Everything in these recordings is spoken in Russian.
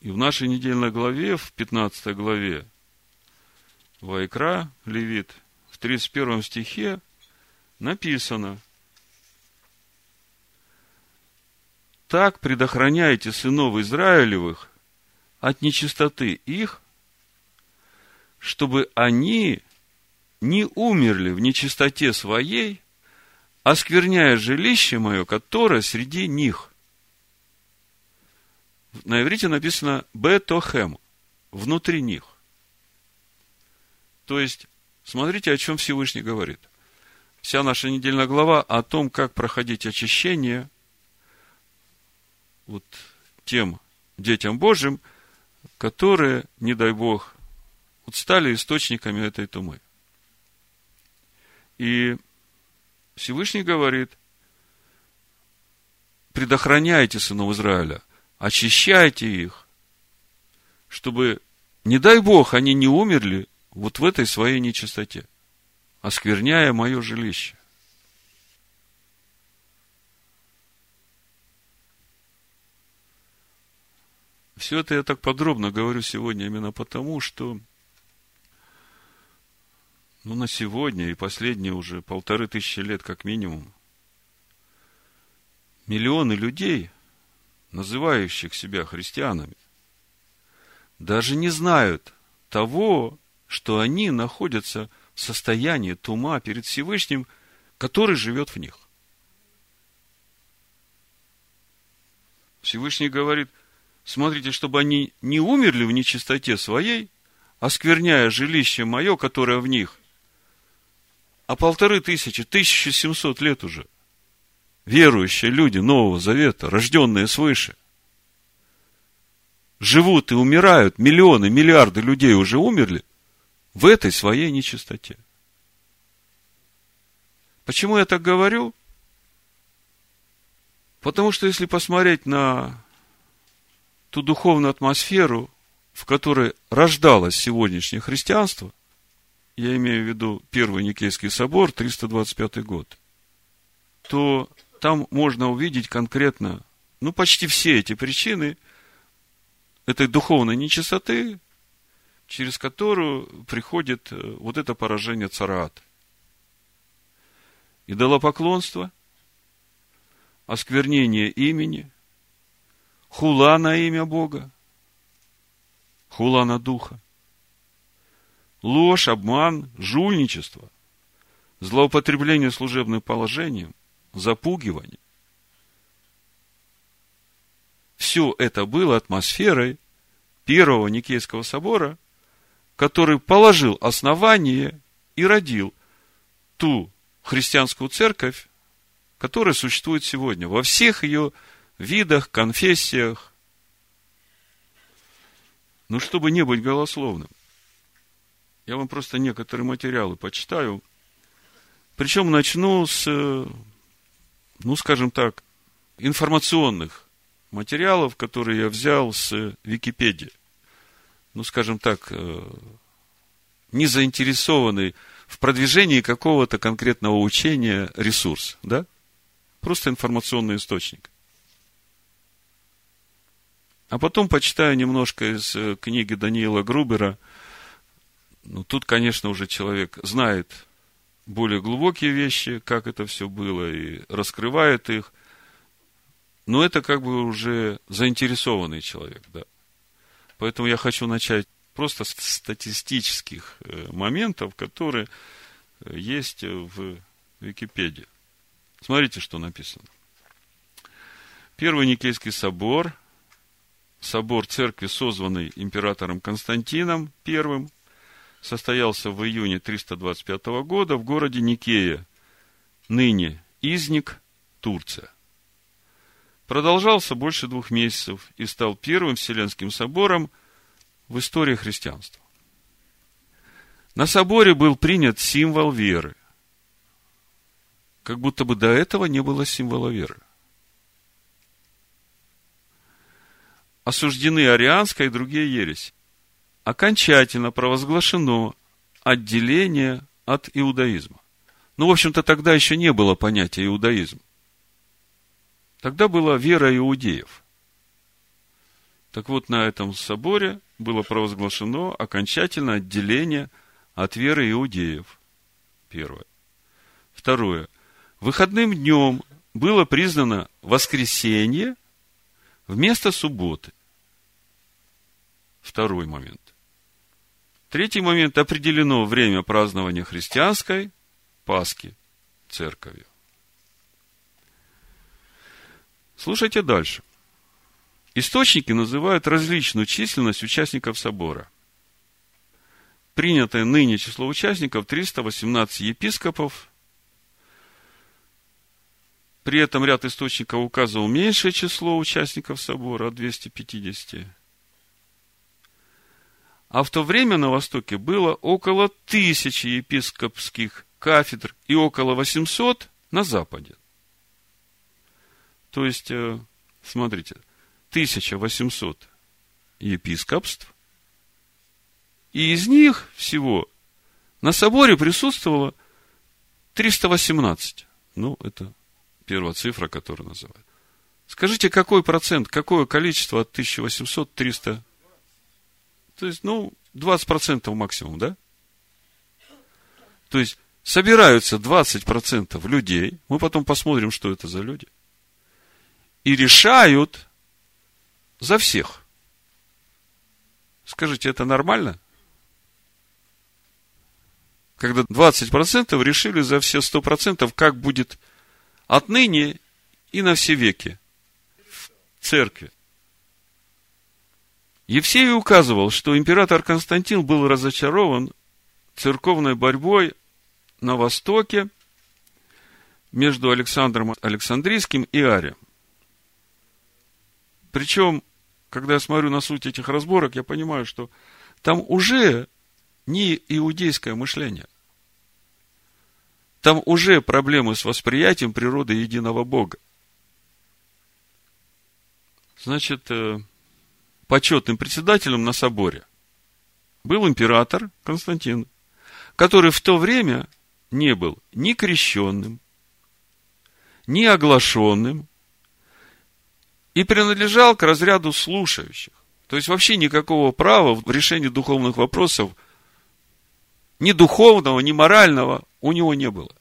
И в нашей недельной главе, в 15 главе Вайкра, Левит, в 31 стихе написано – Так предохраняйте сынов Израилевых от нечистоты их, чтобы они не умерли в нечистоте своей, оскверняя жилище мое, которое среди них. На иврите написано «бетохем» – внутри них. То есть, смотрите, о чем Всевышний говорит. Вся наша недельная глава о том, как проходить очищение – вот тем детям Божьим, которые, не дай Бог, вот стали источниками этой тумы. И Всевышний говорит, предохраняйте сынов Израиля, очищайте их, чтобы, не дай Бог, они не умерли вот в этой своей нечистоте, оскверняя мое жилище. Все это я так подробно говорю сегодня именно потому, что ну, на сегодня и последние уже полторы тысячи лет как минимум, миллионы людей, называющих себя христианами, даже не знают того, что они находятся в состоянии тума перед Всевышним, который живет в них. Всевышний говорит, смотрите, чтобы они не умерли в нечистоте своей, оскверняя жилище мое, которое в них. А полторы тысячи, тысяча семьсот лет уже. Верующие люди Нового Завета, рожденные свыше, живут и умирают, миллионы, миллиарды людей уже умерли в этой своей нечистоте. Почему я так говорю? Потому что если посмотреть на ту духовную атмосферу, в которой рождалось сегодняшнее христианство, я имею в виду Первый Никейский собор, 325 год, то там можно увидеть конкретно, ну, почти все эти причины этой духовной нечистоты, через которую приходит э, вот это поражение царат. Идолопоклонство, осквернение имени – хула на имя Бога, хула на духа, ложь, обман, жульничество, злоупотребление служебным положением, запугивание. Все это было атмосферой первого Никейского собора, который положил основание и родил ту христианскую церковь, которая существует сегодня во всех ее видах, конфессиях. Ну, чтобы не быть голословным, я вам просто некоторые материалы почитаю. Причем начну с, ну, скажем так, информационных материалов, которые я взял с Википедии. Ну, скажем так, э, не заинтересованный в продвижении какого-то конкретного учения ресурс, да? Просто информационный источник. А потом почитаю немножко из э, книги Даниила Грубера. Ну, тут, конечно, уже человек знает более глубокие вещи, как это все было, и раскрывает их. Но это как бы уже заинтересованный человек, да. Поэтому я хочу начать просто с статистических э, моментов, которые э, есть в Википедии. Смотрите, что написано. Первый Никейский собор – собор церкви, созванный императором Константином I, состоялся в июне 325 года в городе Никея, ныне Изник, Турция. Продолжался больше двух месяцев и стал первым Вселенским собором в истории христианства. На соборе был принят символ веры, как будто бы до этого не было символа веры. осуждены арианская и другие ереси. Окончательно провозглашено отделение от иудаизма. Ну, в общем-то, тогда еще не было понятия иудаизм. Тогда была вера иудеев. Так вот, на этом соборе было провозглашено окончательное отделение от веры иудеев. Первое. Второе. Выходным днем было признано воскресенье вместо субботы. Второй момент. Третий момент. Определено время празднования христианской Пасхи церковью. Слушайте дальше. Источники называют различную численность участников собора. Принятое ныне число участников 318 епископов. При этом ряд источников указывал меньшее число участников собора от 250. А в то время на Востоке было около тысячи епископских кафедр и около 800 на Западе. То есть, э, смотрите, 1800 епископств, и из них всего на соборе присутствовало 318. Ну, это первая цифра, которую называют. Скажите, какой процент, какое количество от 1800 300? То есть, ну, 20% максимум, да? То есть, собираются 20% людей, мы потом посмотрим, что это за люди, и решают за всех. Скажите, это нормально? Когда 20% решили за все 100%, как будет отныне и на все веки в церкви. Евсей указывал, что император Константин был разочарован церковной борьбой на Востоке между Александром Александрийским и Арием. Причем когда я смотрю на суть этих разборок, я понимаю, что там уже не иудейское мышление. Там уже проблемы с восприятием природы единого Бога. Значит, э, почетным председателем на соборе был император Константин, который в то время не был ни крещенным, ни оглашенным, и принадлежал к разряду слушающих. То есть вообще никакого права в решении духовных вопросов, ни духовного, ни морального у него не было.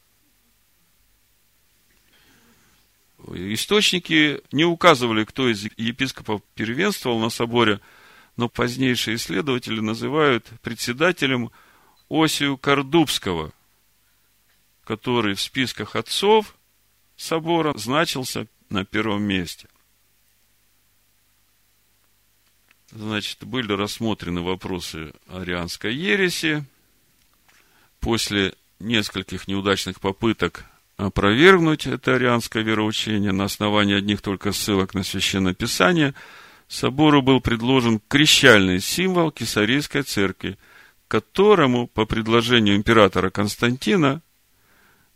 Источники не указывали, кто из епископов первенствовал на соборе, но позднейшие исследователи называют председателем Осию Кордубского, который в списках отцов собора значился на первом месте – Значит, были рассмотрены вопросы арианской ереси. После нескольких неудачных попыток опровергнуть это арианское вероучение на основании одних только ссылок на Священное Писание, собору был предложен крещальный символ Кесарийской церкви, которому, по предложению императора Константина,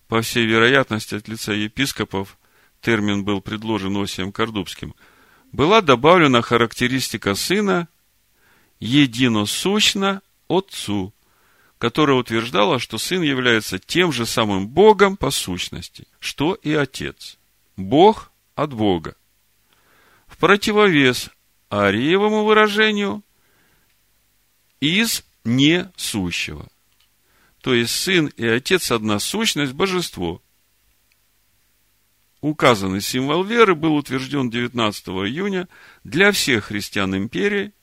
по всей вероятности от лица епископов, термин был предложен Осием Кордубским – была добавлена характеристика сына единосущно отцу, которая утверждала, что сын является тем же самым Богом по сущности, что и отец. Бог от Бога. В противовес Ариевому выражению из несущего. То есть сын и отец одна сущность, божество – указанный символ веры был утвержден 19 июня для всех христиан империи,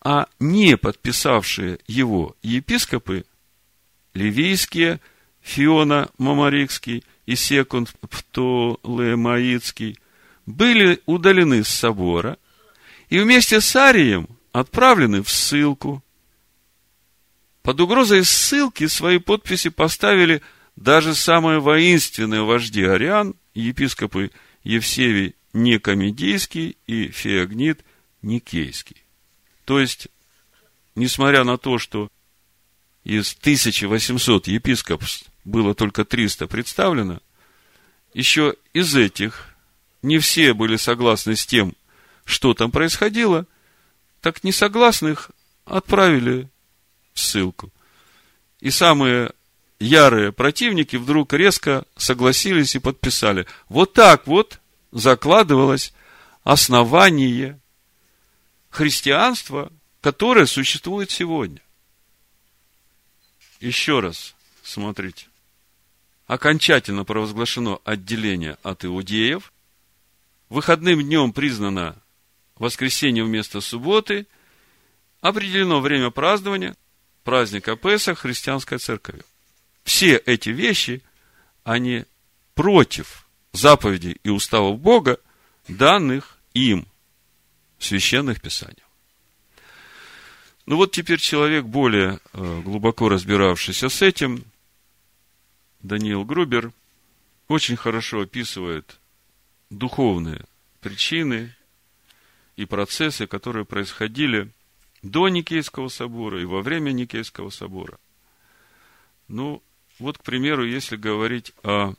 а не подписавшие его епископы, ливийские, Фиона Мамарикский и Секунд Птолемаицкий, были удалены с собора и вместе с Арием отправлены в ссылку. Под угрозой ссылки свои подписи поставили – даже самые воинственные вожди ариан, епископы Евсевий Некомедийский и Феогнит Никейский. То есть, несмотря на то, что из 1800 епископств было только 300 представлено, еще из этих не все были согласны с тем, что там происходило, так несогласных отправили ссылку. И самые ярые противники вдруг резко согласились и подписали. Вот так вот закладывалось основание христианства, которое существует сегодня. Еще раз смотрите. Окончательно провозглашено отделение от иудеев. Выходным днем признано воскресенье вместо субботы. Определено время празднования праздника Песах христианской церковью. Все эти вещи, они против заповедей и уставов Бога, данных им священных писаниях. Ну вот теперь человек, более э, глубоко разбиравшийся с этим, Даниил Грубер, очень хорошо описывает духовные причины и процессы, которые происходили до Никейского собора и во время Никейского собора. Ну, вот, к примеру, если говорить о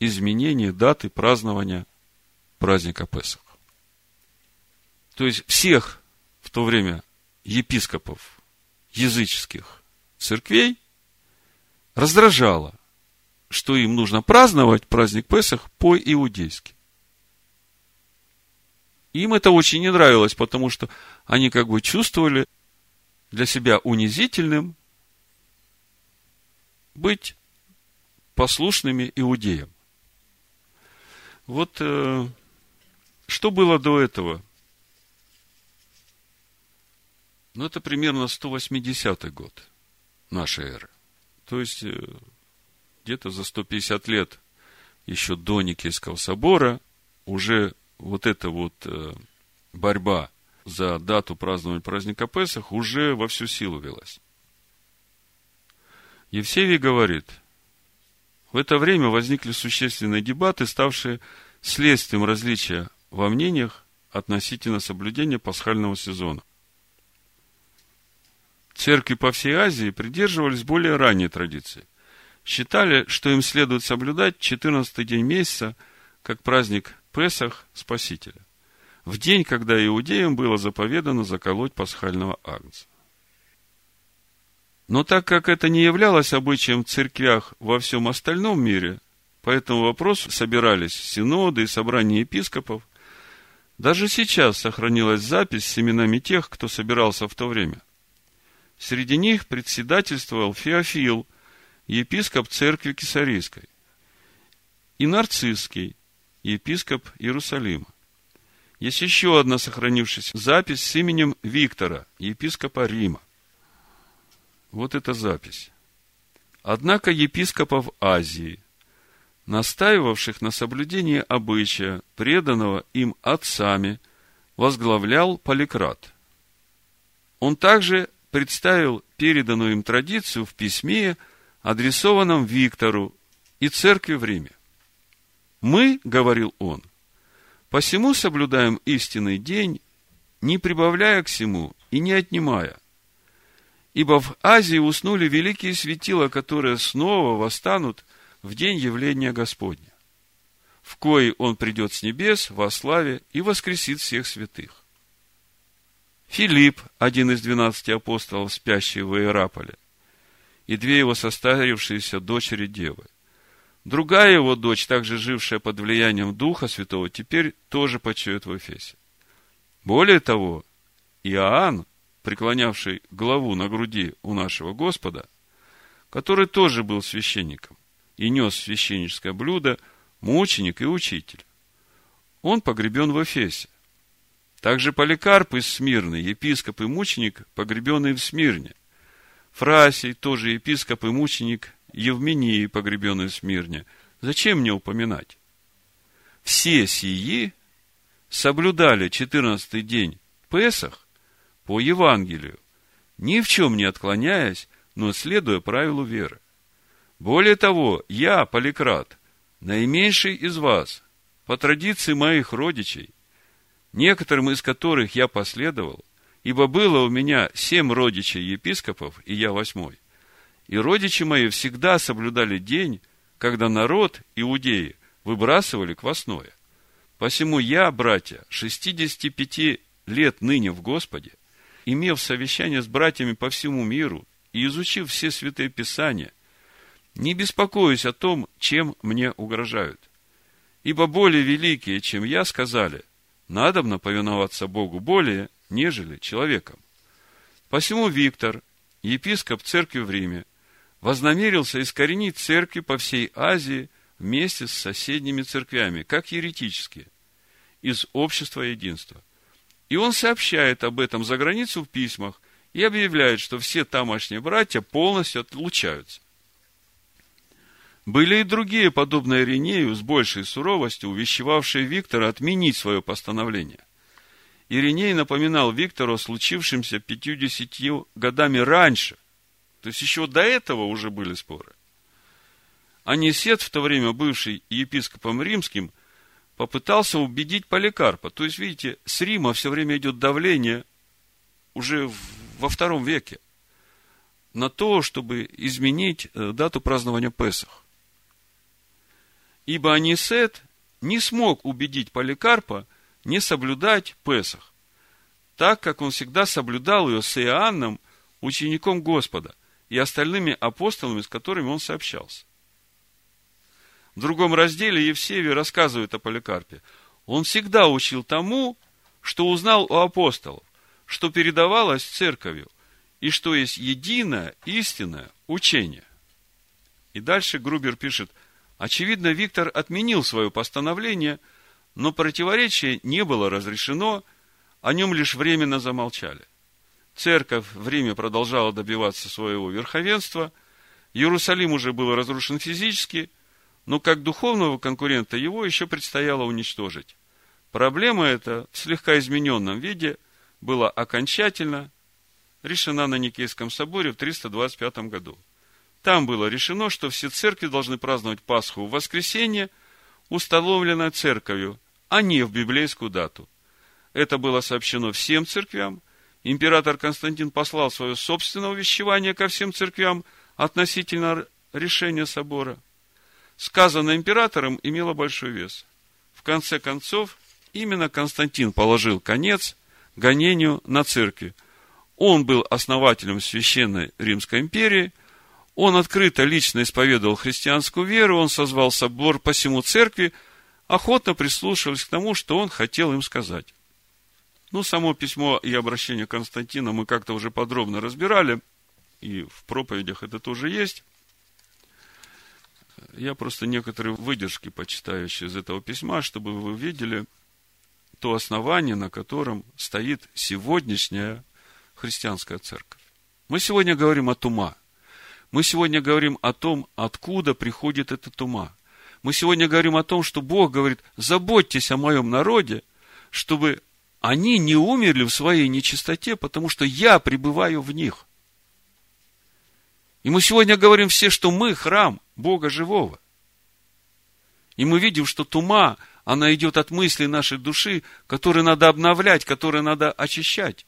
изменении даты празднования праздника Песах. То есть всех в то время епископов языческих церквей раздражало, что им нужно праздновать праздник Песах по-иудейски. Им это очень не нравилось, потому что они как бы чувствовали для себя унизительным быть послушными иудеям. Вот э, что было до этого? Ну, это примерно 180 год нашей эры. То есть, э, где-то за 150 лет еще до Никейского собора уже вот эта вот э, борьба за дату празднования праздника Песах уже во всю силу велась. Евсевий говорит, в это время возникли существенные дебаты, ставшие следствием различия во мнениях относительно соблюдения пасхального сезона. Церкви по всей Азии придерживались более ранней традиции. Считали, что им следует соблюдать 14 день месяца, как праздник Песах Спасителя, в день, когда иудеям было заповедано заколоть пасхального агнца. Но так как это не являлось обычаем в церквях во всем остальном мире, по этому вопросу собирались синоды и собрания епископов, даже сейчас сохранилась запись с именами тех, кто собирался в то время. Среди них председательствовал Феофил, епископ церкви Кесарийской, и Нарцисский, епископ Иерусалима. Есть еще одна сохранившаяся запись с именем Виктора, епископа Рима. Вот эта запись. Однако епископов Азии, настаивавших на соблюдении обычая, преданного им отцами, возглавлял Поликрат. Он также представил переданную им традицию в письме, адресованном Виктору и церкви в Риме. Мы, говорил он, посему соблюдаем истинный день, не прибавляя к всему и не отнимая. Ибо в Азии уснули великие светила, которые снова восстанут в день явления Господня, в кои Он придет с небес во славе и воскресит всех святых. Филипп, один из двенадцати апостолов, спящий в Иераполе, и две его состарившиеся дочери девы. Другая его дочь, также жившая под влиянием Духа Святого, теперь тоже почует в Эфесе. Более того, Иоанн, преклонявший главу на груди у нашего Господа, который тоже был священником и нес священническое блюдо, мученик и учитель. Он погребен в Эфесе. Также Поликарп из Смирны, епископ и мученик, погребенный в Смирне. Фрасий, тоже епископ и мученик Евмении, погребенный в Смирне. Зачем мне упоминать? Все сии соблюдали 14 день Песах по Евангелию, ни в чем не отклоняясь, но следуя правилу веры. Более того, я, Поликрат, наименьший из вас, по традиции моих родичей, некоторым из которых я последовал, ибо было у меня семь родичей епископов, и я восьмой. И родичи мои всегда соблюдали день, когда народ, иудеи, выбрасывали квасное. Посему я, братья, 65 лет ныне в Господе, имев совещание с братьями по всему миру и изучив все святые писания, не беспокоюсь о том, чем мне угрожают. Ибо более великие, чем я, сказали – надобно повиноваться Богу более, нежели человеком. Посему Виктор, епископ церкви в Риме, вознамерился искоренить церкви по всей Азии вместе с соседними церквями, как еретические, из общества единства. И он сообщает об этом за границу в письмах и объявляет, что все тамошние братья полностью отлучаются. Были и другие, подобные Иринею, с большей суровостью, увещевавшие Виктора отменить свое постановление. Ириней напоминал Виктору о случившемся 50 годами раньше. То есть, еще до этого уже были споры. Анисет, в то время бывший епископом римским, попытался убедить Поликарпа. То есть, видите, с Рима все время идет давление уже во втором веке на то, чтобы изменить э, дату празднования Песах. Ибо Анисет не смог убедить Поликарпа не соблюдать Песах, так как он всегда соблюдал ее с Иоанном, учеником Господа, и остальными апостолами, с которыми он сообщался. В другом разделе Евсевий рассказывает о Поликарпе. Он всегда учил тому, что узнал у апостолов, что передавалось церковью, и что есть единое, истинное учение. И дальше Грубер пишет, очевидно, Виктор отменил свое постановление, но противоречие не было разрешено, о нем лишь временно замолчали. Церковь в Риме продолжала добиваться своего верховенства, Иерусалим уже был разрушен физически, но как духовного конкурента его еще предстояло уничтожить. Проблема эта в слегка измененном виде была окончательно решена на Никейском соборе в 325 году. Там было решено, что все церкви должны праздновать Пасху в воскресенье, установленное церковью, а не в библейскую дату. Это было сообщено всем церквям. Император Константин послал свое собственное увещевание ко всем церквям относительно решения собора. Сказанное императором имело большой вес. В конце концов, именно Константин положил конец гонению на церкви – он был основателем Священной Римской империи, он открыто лично исповедовал христианскую веру, он созвал собор по всему церкви, охотно прислушивались к тому, что он хотел им сказать. Ну, само письмо и обращение Константина мы как-то уже подробно разбирали, и в проповедях это тоже есть. Я просто некоторые выдержки почитаю из этого письма, чтобы вы видели то основание, на котором стоит сегодняшняя христианская церковь. Мы сегодня говорим о ума. Мы сегодня говорим о том, откуда приходит этот ума. Мы сегодня говорим о том, что Бог говорит, заботьтесь о моем народе, чтобы они не умерли в своей нечистоте, потому что я пребываю в них. И мы сегодня говорим все, что мы храм Бога живого. И мы видим, что тума, она идет от мысли нашей души, которые надо обновлять, которые надо очищать.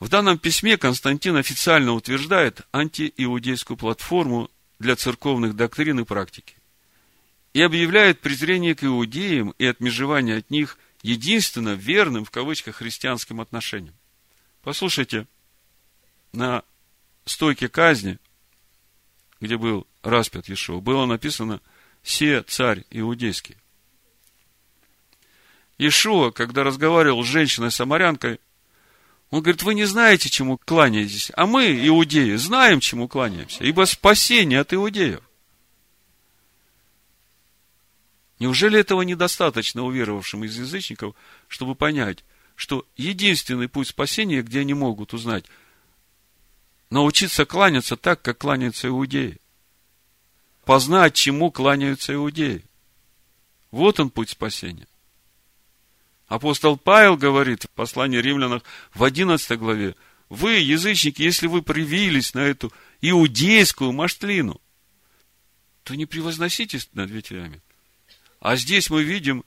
В данном письме Константин официально утверждает антииудейскую платформу для церковных доктрин и практики и объявляет презрение к иудеям и отмежевание от них единственно верным, в кавычках, христианским отношениям. Послушайте, на стойке казни, где был распят Иешуа, было написано «Се царь иудейский». Иешуа, когда разговаривал с женщиной-самарянкой, он говорит, вы не знаете, чему кланяетесь, а мы, иудеи, знаем, чему кланяемся, ибо спасение от иудеев. Неужели этого недостаточно уверовавшим из язычников, чтобы понять, что единственный путь спасения, где они могут узнать, научиться кланяться так, как кланяются иудеи. Познать, чему кланяются иудеи. Вот он путь спасения. Апостол Павел говорит в послании римлянах в 11 главе, вы, язычники, если вы привились на эту иудейскую маштлину, то не превозноситесь над ветвями. А здесь мы видим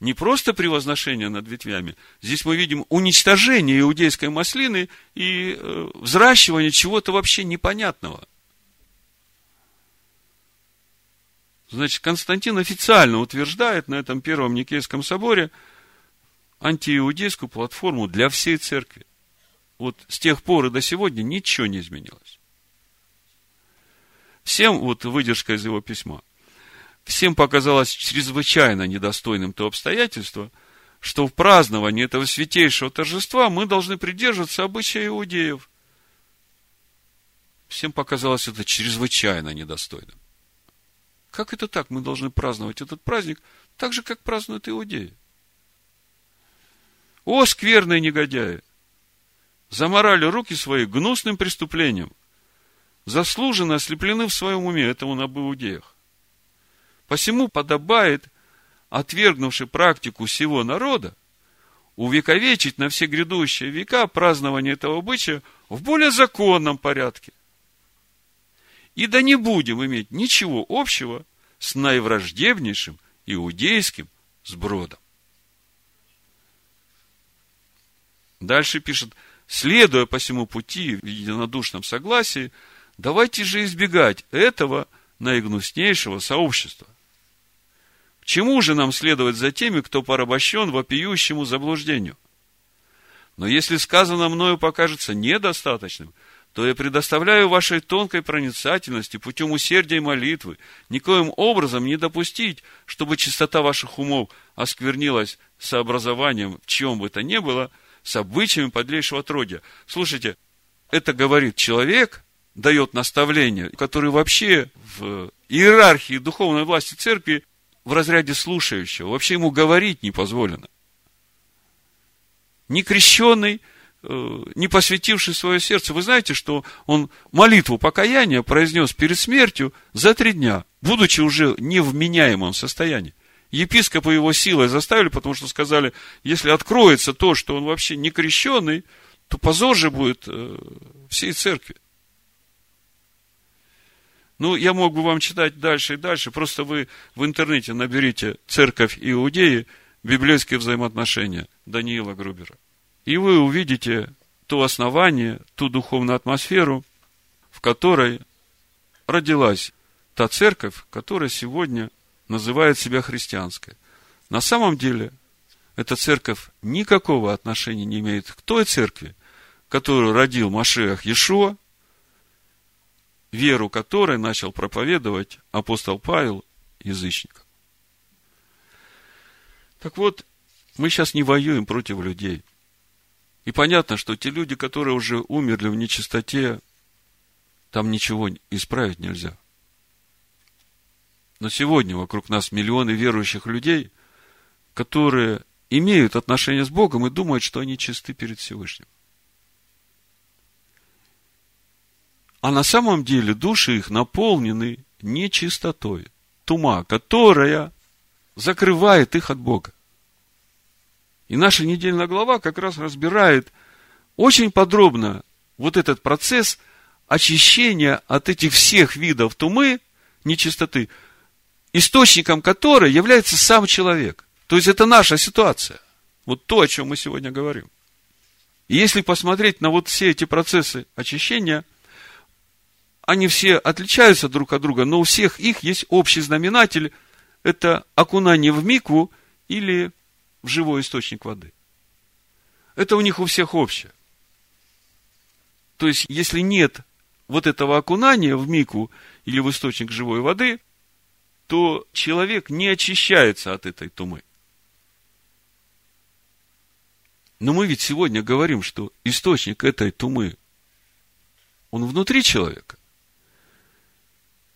не просто превозношение над ветвями, здесь мы видим уничтожение иудейской маслины и э, взращивание чего-то вообще непонятного. Значит, Константин официально утверждает на этом первом Никейском соборе – антииудейскую платформу для всей церкви. Вот с тех пор и до сегодня ничего не изменилось. Всем, вот выдержка из его письма. всем показалось чрезвычайно недостойным то обстоятельство, что в праздновании этого святейшего торжества мы должны придерживаться обычая иудеев. Всем показалось это чрезвычайно недостойным. Как это так? Мы должны праздновать этот праздник так же, как празднуют иудеи. О, скверные негодяи! Заморали руки свои гнусным преступлением. Заслуженно ослеплены в своем уме этому на иудеях. Посему подобает, отвергнувший практику всего народа, увековечить на все грядущие века празднование этого обычая в более законном порядке. И да не будем иметь ничего общего с наивраждебнейшим иудейским сбродом. Дальше пишет, следуя по всему пути в единодушном согласии, давайте же избегать этого наигнуснейшего сообщества. К чему же нам следовать за теми, кто порабощен вопиющему заблуждению? Но если сказано мною покажется недостаточным, то я предоставляю вашей тонкой проницательности путем усердия и молитвы никоим образом не допустить, чтобы чистота ваших умов осквернилась сообразованием в чем бы то ни было – с обычаями подлейшего отродья. Слушайте, это говорит человек, дает наставление, который вообще в иерархии духовной власти церкви в разряде слушающего. Вообще ему говорить не позволено. Не крещенный, э, не посвятивший свое сердце. Вы знаете, что он молитву покаяния произнес перед смертью за три дня, будучи уже не в меняемом состоянии. Епископа его силой заставили, потому что сказали, если откроется то, что он вообще не крещенный, то позор же будет э, всей церкви. Ну, я мог бы вам читать дальше и дальше, просто вы в интернете наберите «Церковь Иудеи», библейские взаимоотношения Даниила Грубера. И вы увидите то основание, ту духовную атмосферу, в которой родилась та церковь, которая сегодня называет себя христианской. На самом деле, эта церковь никакого отношения не имеет к той церкви, которую родил Машех Иешуа, веру которой начал проповедовать апостол Павел язычникам. Так вот, мы сейчас не воюем против людей. И понятно, что те люди, которые уже умерли в нечистоте, там ничего исправить нельзя. Но сегодня вокруг нас миллионы верующих людей, которые имеют отношение с Богом и думают, что они чисты перед Всевышним. А на самом деле души их наполнены нечистотой, тума, которая закрывает их от Бога. И наша недельная глава как раз разбирает очень подробно вот этот процесс очищения от этих всех видов тумы, нечистоты, источником которой является сам человек. То есть это наша ситуация. Вот то, о чем мы сегодня говорим. И если посмотреть на вот все эти процессы очищения, они все отличаются друг от друга, но у всех их есть общий знаменатель – это окунание в микву или в живой источник воды. Это у них у всех общее. То есть, если нет вот этого окунания в мику или в источник живой воды – то человек не очищается от этой тумы. Но мы ведь сегодня говорим, что источник этой тумы, он внутри человека.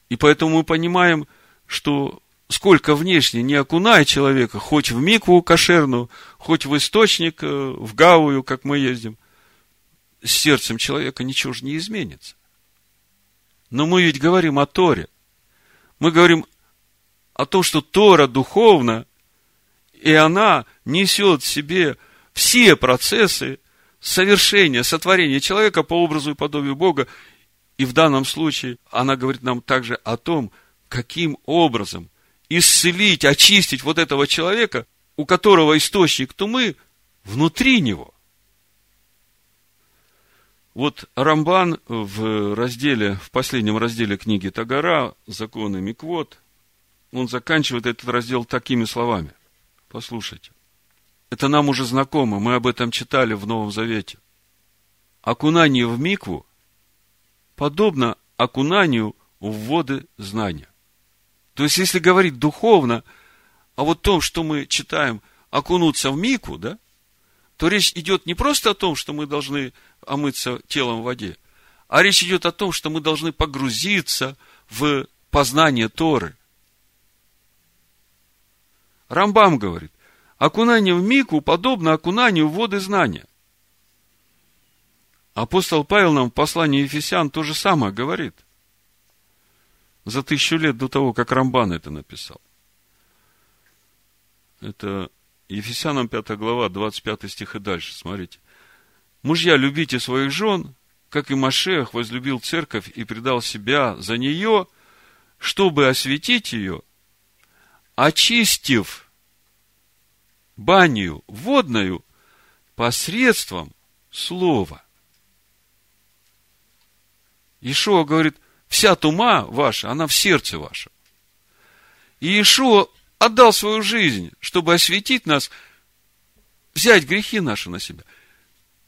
И поэтому мы понимаем, что сколько внешне не окуная человека, хоть в микву кошерную, хоть в источник, э, в гавую, как мы ездим, с сердцем человека ничего же не изменится. Но мы ведь говорим о Торе. Мы говорим о том, что Тора духовна, и она несет в себе все процессы совершения, сотворения человека по образу и подобию Бога. И в данном случае она говорит нам также о том, каким образом исцелить, очистить вот этого человека, у которого источник тумы внутри него. Вот Рамбан в разделе, в последнем разделе книги Тагара, законы Миквод, он заканчивает этот раздел такими словами. Послушайте. Это нам уже знакомо, мы об этом читали в Новом Завете. Окунание в микву подобно окунанию в воды знания. То есть, если говорить духовно, а вот том, что мы читаем, окунуться в мику, да, то речь идет не просто о том, что мы должны омыться телом в воде, а речь идет о том, что мы должны погрузиться в познание Торы. Рамбам говорит, окунание в мику подобно окунанию в воды знания. Апостол Павел нам в послании Ефесян то же самое говорит. За тысячу лет до того, как Рамбан это написал. Это Ефесянам 5 глава, 25 стих и дальше. Смотрите. Мужья, любите своих жен, как и Машех возлюбил церковь и предал себя за нее, чтобы осветить ее, очистив баню водную посредством слова. Ишуа говорит, вся тума ваша, она в сердце вашем. И Ишуа отдал свою жизнь, чтобы осветить нас, взять грехи наши на себя.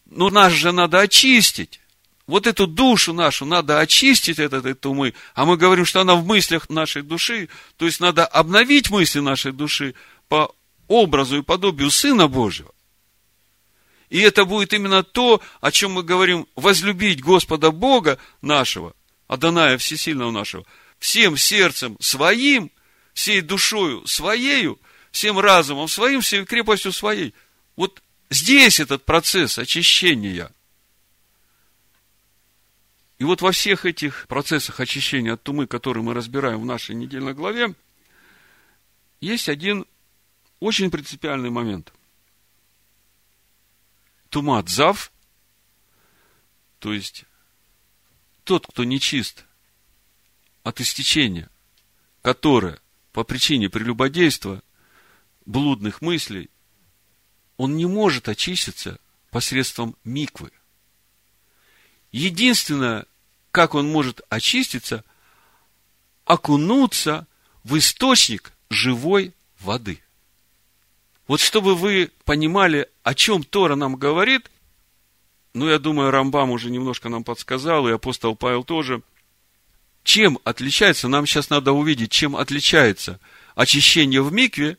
Но нас же надо очистить. Вот эту душу нашу надо очистить от этой тумы, а мы говорим, что она в мыслях нашей души, то есть надо обновить мысли нашей души по образу и подобию Сына Божьего. И это будет именно то, о чем мы говорим, возлюбить Господа Бога нашего, Адоная Всесильного нашего, всем сердцем своим, всей душою своею, всем разумом своим, всей крепостью своей. Вот здесь этот процесс очищения. И вот во всех этих процессах очищения от тумы, которые мы разбираем в нашей недельной главе, есть один очень принципиальный момент. Тума дзав, то есть тот, кто нечист от истечения, которое по причине прелюбодейства, блудных мыслей, он не может очиститься посредством миквы. Единственное, как он может очиститься, окунуться в источник живой воды. Вот чтобы вы понимали, о чем Тора нам говорит, ну, я думаю, Рамбам уже немножко нам подсказал, и апостол Павел тоже. Чем отличается, нам сейчас надо увидеть, чем отличается очищение в микве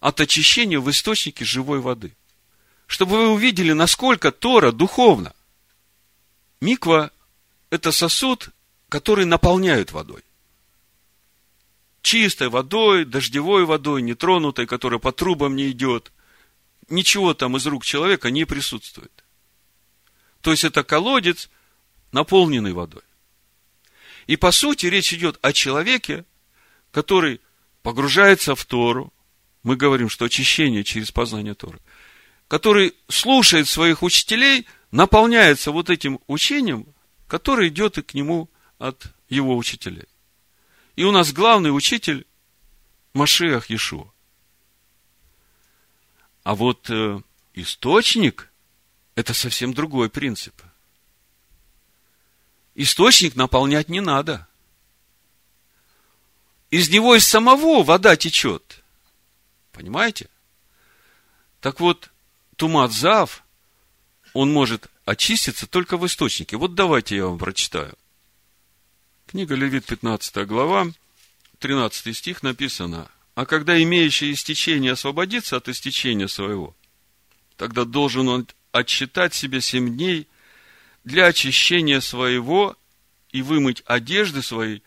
от очищения в источнике живой воды. Чтобы вы увидели, насколько Тора духовна. Миква – это сосуд, который наполняют водой чистой водой, дождевой водой, нетронутой, которая по трубам не идет. Ничего там из рук человека не присутствует. То есть это колодец, наполненный водой. И по сути речь идет о человеке, который погружается в Тору. Мы говорим, что очищение через познание Торы. Который слушает своих учителей, наполняется вот этим учением, которое идет и к нему от его учителей. И у нас главный учитель Машех Иешуа. А вот э, источник – это совсем другой принцип. Источник наполнять не надо. Из него из самого вода течет. Понимаете? Так вот, тумат зав, он может очиститься только в источнике. Вот давайте я вам прочитаю. Книга Левит, 15 глава, 13 стих написано, «А когда имеющий истечение освободится от истечения своего, тогда должен он отсчитать себе семь дней для очищения своего и вымыть одежды свои,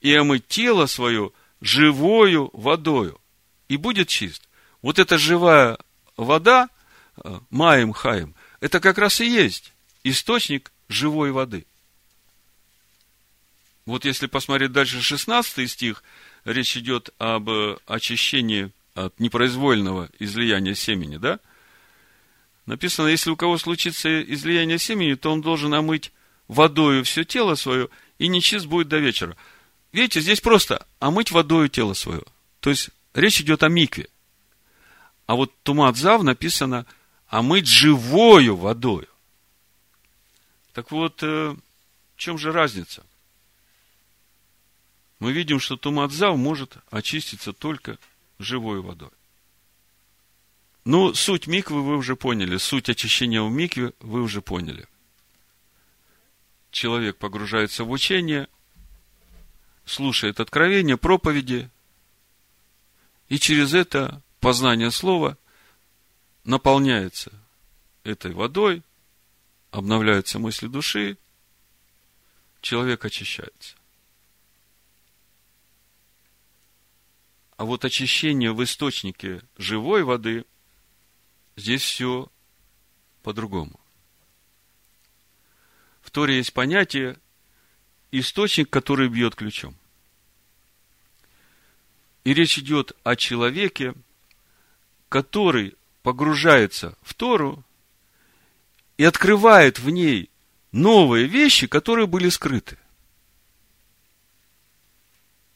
и омыть тело свое живою водою, и будет чист». Вот эта живая вода, э, маем хаем, это как раз и есть источник живой воды – вот если посмотреть дальше 16 стих, речь идет об э, очищении от непроизвольного излияния семени, да? Написано, если у кого случится излияние семени, то он должен омыть водою все тело свое, и нечист будет до вечера. Видите, здесь просто омыть водою тело свое. То есть, речь идет о микве. А вот тумат-зав написано омыть живою водою. Так вот, э, в чем же разница? мы видим, что тумадзав может очиститься только живой водой. Ну, суть миквы вы уже поняли, суть очищения в микве вы уже поняли. Человек погружается в учение, слушает откровения, проповеди, И через это познание слова наполняется этой водой, обновляются мысли души, человек очищается. А вот очищение в источнике живой воды, здесь все по-другому. В Торе есть понятие источник, который бьет ключом. И речь идет о человеке, который погружается в Тору и открывает в ней новые вещи, которые были скрыты.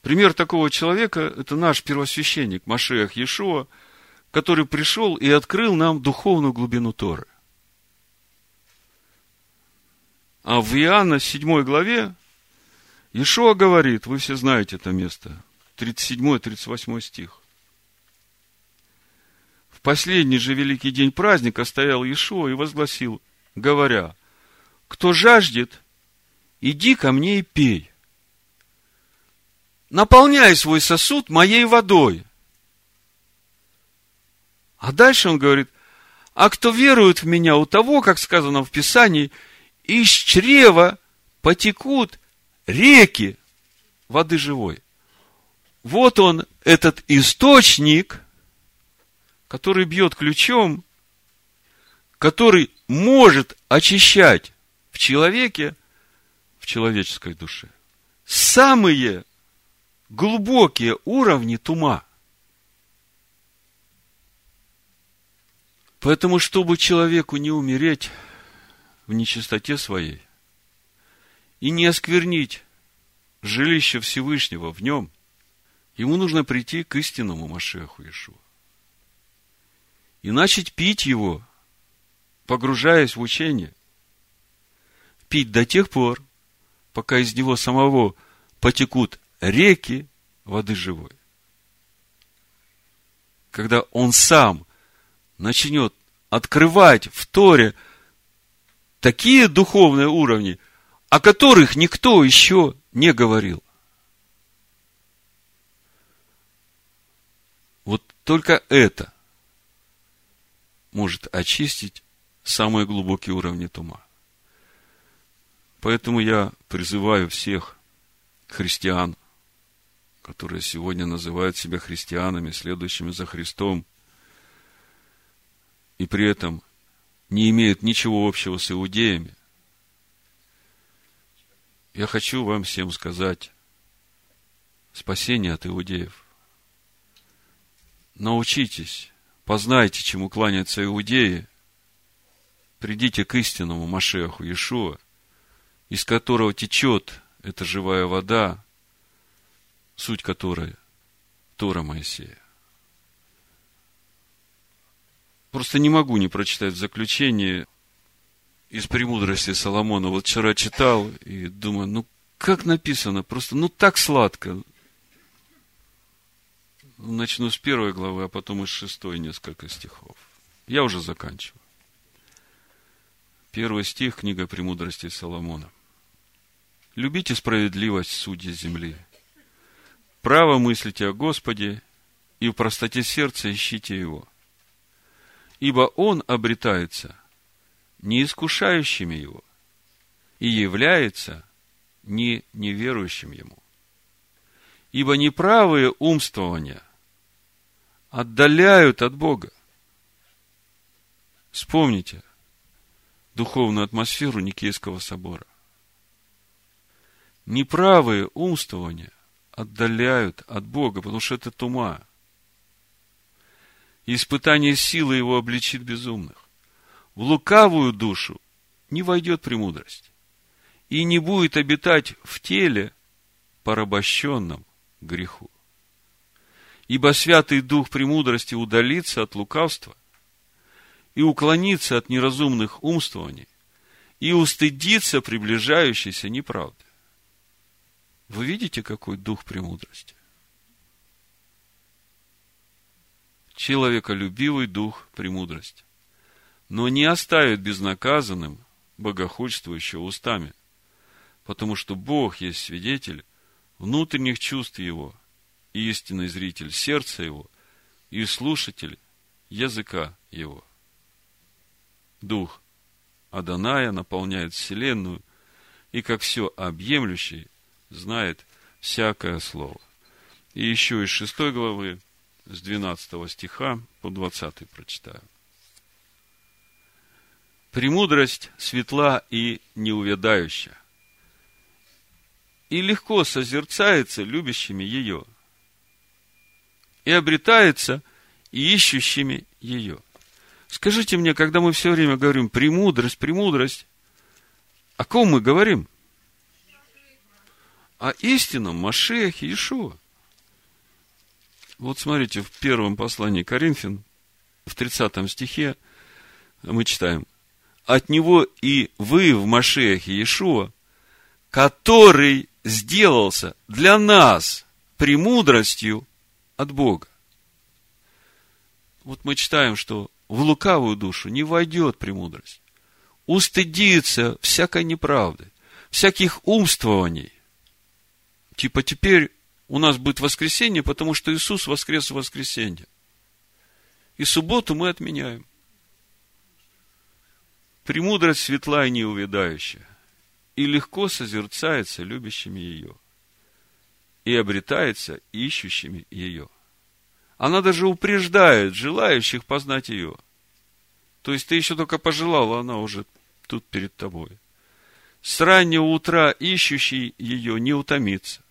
Пример такого человека – это наш первосвященник Машех Иешуа, который пришел и открыл нам духовную глубину Торы. А в Иоанна 7 главе Иешуа говорит, вы все знаете это место, 37-38 стих. Последний же великий день праздника стоял Иешуа и возгласил, говоря, кто жаждет, иди ко мне и пей. Наполняй свой сосуд моей водой. А дальше он говорит, а кто верует в меня, у того, как сказано в Писании, из чрева потекут реки воды живой. Вот он, этот источник, который бьет ключом, который может очищать в человеке, в человеческой душе, самые глубокие уровни тума. Поэтому, чтобы человеку не умереть в нечистоте своей и не осквернить жилище Всевышнего в нем, ему нужно прийти к истинному Машеху Иешуа. И начать пить его, погружаясь в учение. Пить до тех пор, пока из него самого потекут реки воды живой. Когда он сам начнет открывать в Торе такие духовные уровни, о которых никто еще не говорил. Вот только это может очистить самые глубокие уровни тума. Поэтому я призываю всех христиан, которые сегодня называют себя христианами, следующими за Христом, и при этом не имеют ничего общего с иудеями, я хочу вам всем сказать спасение от иудеев. Научитесь, познайте, чему кланяются иудеи, придите к истинному Машеху Иешуа, из которого течет эта живая вода, суть которой Тора Моисея. Просто не могу не прочитать в заключение из премудрости Соломона. Вот вчера читал и думаю, ну как написано, просто ну так сладко. Начну с первой главы, а потом из шестой несколько стихов. Я уже заканчиваю. Первый стих, книга премудрости Соломона. Любите справедливость, судьи земли. Право мыслите о Господе, и в простоте сердца ищите Его. Ибо Он обретается – не искушающими его, и является не неверующим ему. Ибо неправые умствования отдаляют от Бога. Вспомните духовную атмосферу Никейского собора. Неправые умствования отдаляют от Бога, потому что это тума. И испытание силы его обличит безумных в лукавую душу не войдет премудрость и не будет обитать в теле, порабощенном греху. Ибо Святый Дух премудрости удалится от лукавства и уклонится от неразумных умствований и устыдится приближающейся неправды. Вы видите, какой дух премудрости? Человеколюбивый дух премудрости но не оставит безнаказанным богохульствующего устами, потому что Бог есть свидетель внутренних чувств его истинный зритель сердца его, и слушатель языка его. Дух Аданая наполняет вселенную, и как все объемлющий знает всякое слово. И еще из шестой главы, с 12 стиха по 20 прочитаю. Премудрость светла и неувядающая, и легко созерцается любящими ее, и обретается ищущими ее. Скажите мне, когда мы все время говорим премудрость, премудрость, о ком мы говорим? О истинном Машехе Иешуа. Вот смотрите, в первом послании Коринфян, в 30 стихе, мы читаем, от него и вы в Машехе Иешуа, который сделался для нас премудростью от Бога. Вот мы читаем, что в лукавую душу не войдет премудрость. Устыдится всякой неправды, всяких умствований. Типа теперь у нас будет воскресенье, потому что Иисус воскрес в воскресенье. И субботу мы отменяем. Премудрость светла и неувядающая, и легко созерцается любящими ее, и обретается ищущими ее. Она даже упреждает желающих познать ее. То есть ты еще только пожелал, а она уже тут перед тобой. С раннего утра ищущий ее не утомится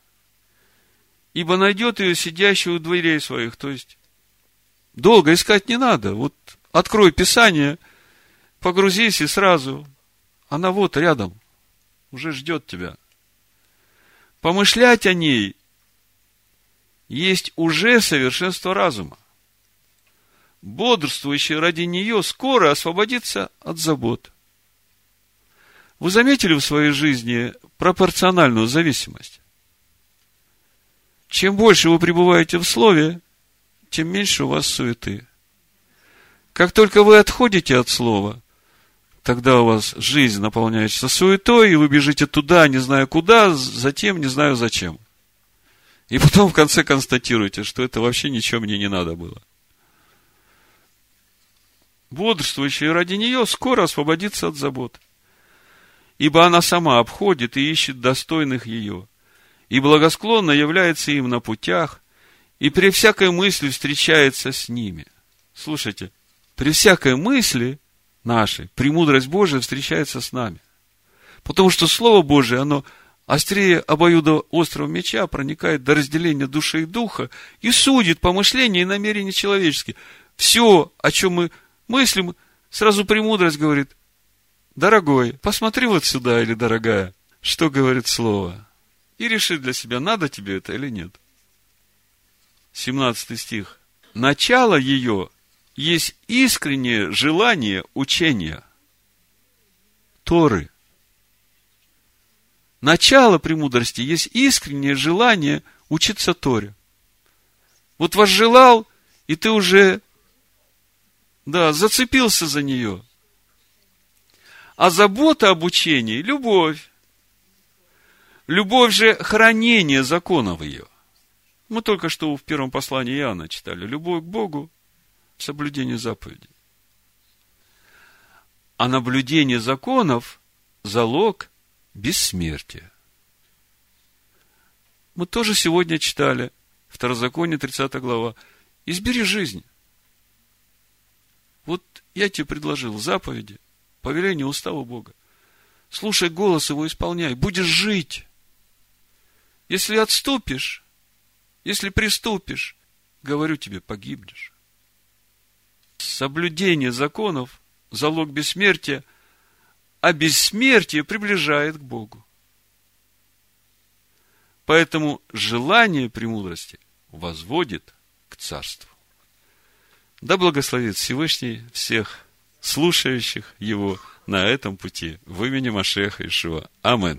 ибо найдет ее сидящую у дверей своих. То есть, долго искать не надо. Вот открой Писание, погрузись и сразу. Она вот рядом, уже ждет тебя. Помышлять о ней есть уже совершенство разума. Бодрствующий ради нее скоро освободится от забот. Вы заметили в своей жизни пропорциональную зависимость? Чем больше вы пребываете в Слове, тем меньше у вас суеты. Как только вы отходите от Слова, тогда у вас жизнь наполняется суетой, и вы бежите туда, не знаю куда, затем не знаю зачем. И потом в конце констатируете, что это вообще ничего мне не надо было. Бодрствующий ради нее скоро освободится от забот. Ибо она сама обходит и ищет достойных ее – и благосклонно является им на путях, и при всякой мысли встречается с ними. Слушайте, при всякой мысли нашей, премудрость Божия встречается с нами. Потому что Слово Божие, оно острее обоюда острого меча проникает до разделения души и духа и судит помышления и намерения человеческие. Все, о чем мы мыслим, сразу премудрость говорит, дорогой, посмотри вот сюда, или дорогая, что говорит Слово и реши для себя, надо тебе это или нет. 17 стих. Начало ее есть искреннее желание учения Торы. Начало премудрости есть искреннее желание учиться Торе. Вот возжелал, и ты уже, да, зацепился за нее. А забота об учении – любовь. Любовь же хранение законов ее. Мы только что в первом послании Иоанна читали. Любовь к Богу, соблюдение заповедей. А наблюдение законов – залог бессмертия. Мы тоже сегодня читали, Второзаконие, 30 глава. Избери жизнь. Вот я тебе предложил заповеди, повеление устава Бога. Слушай голос его, исполняй. Будешь жить. Если отступишь, если приступишь, говорю тебе, погибнешь. Соблюдение законов – залог бессмертия, а бессмертие приближает к Богу. Поэтому желание премудрости возводит к царству. Да благословит Всевышний всех слушающих Его на этом пути в имени Машеха Ишуа. Амин.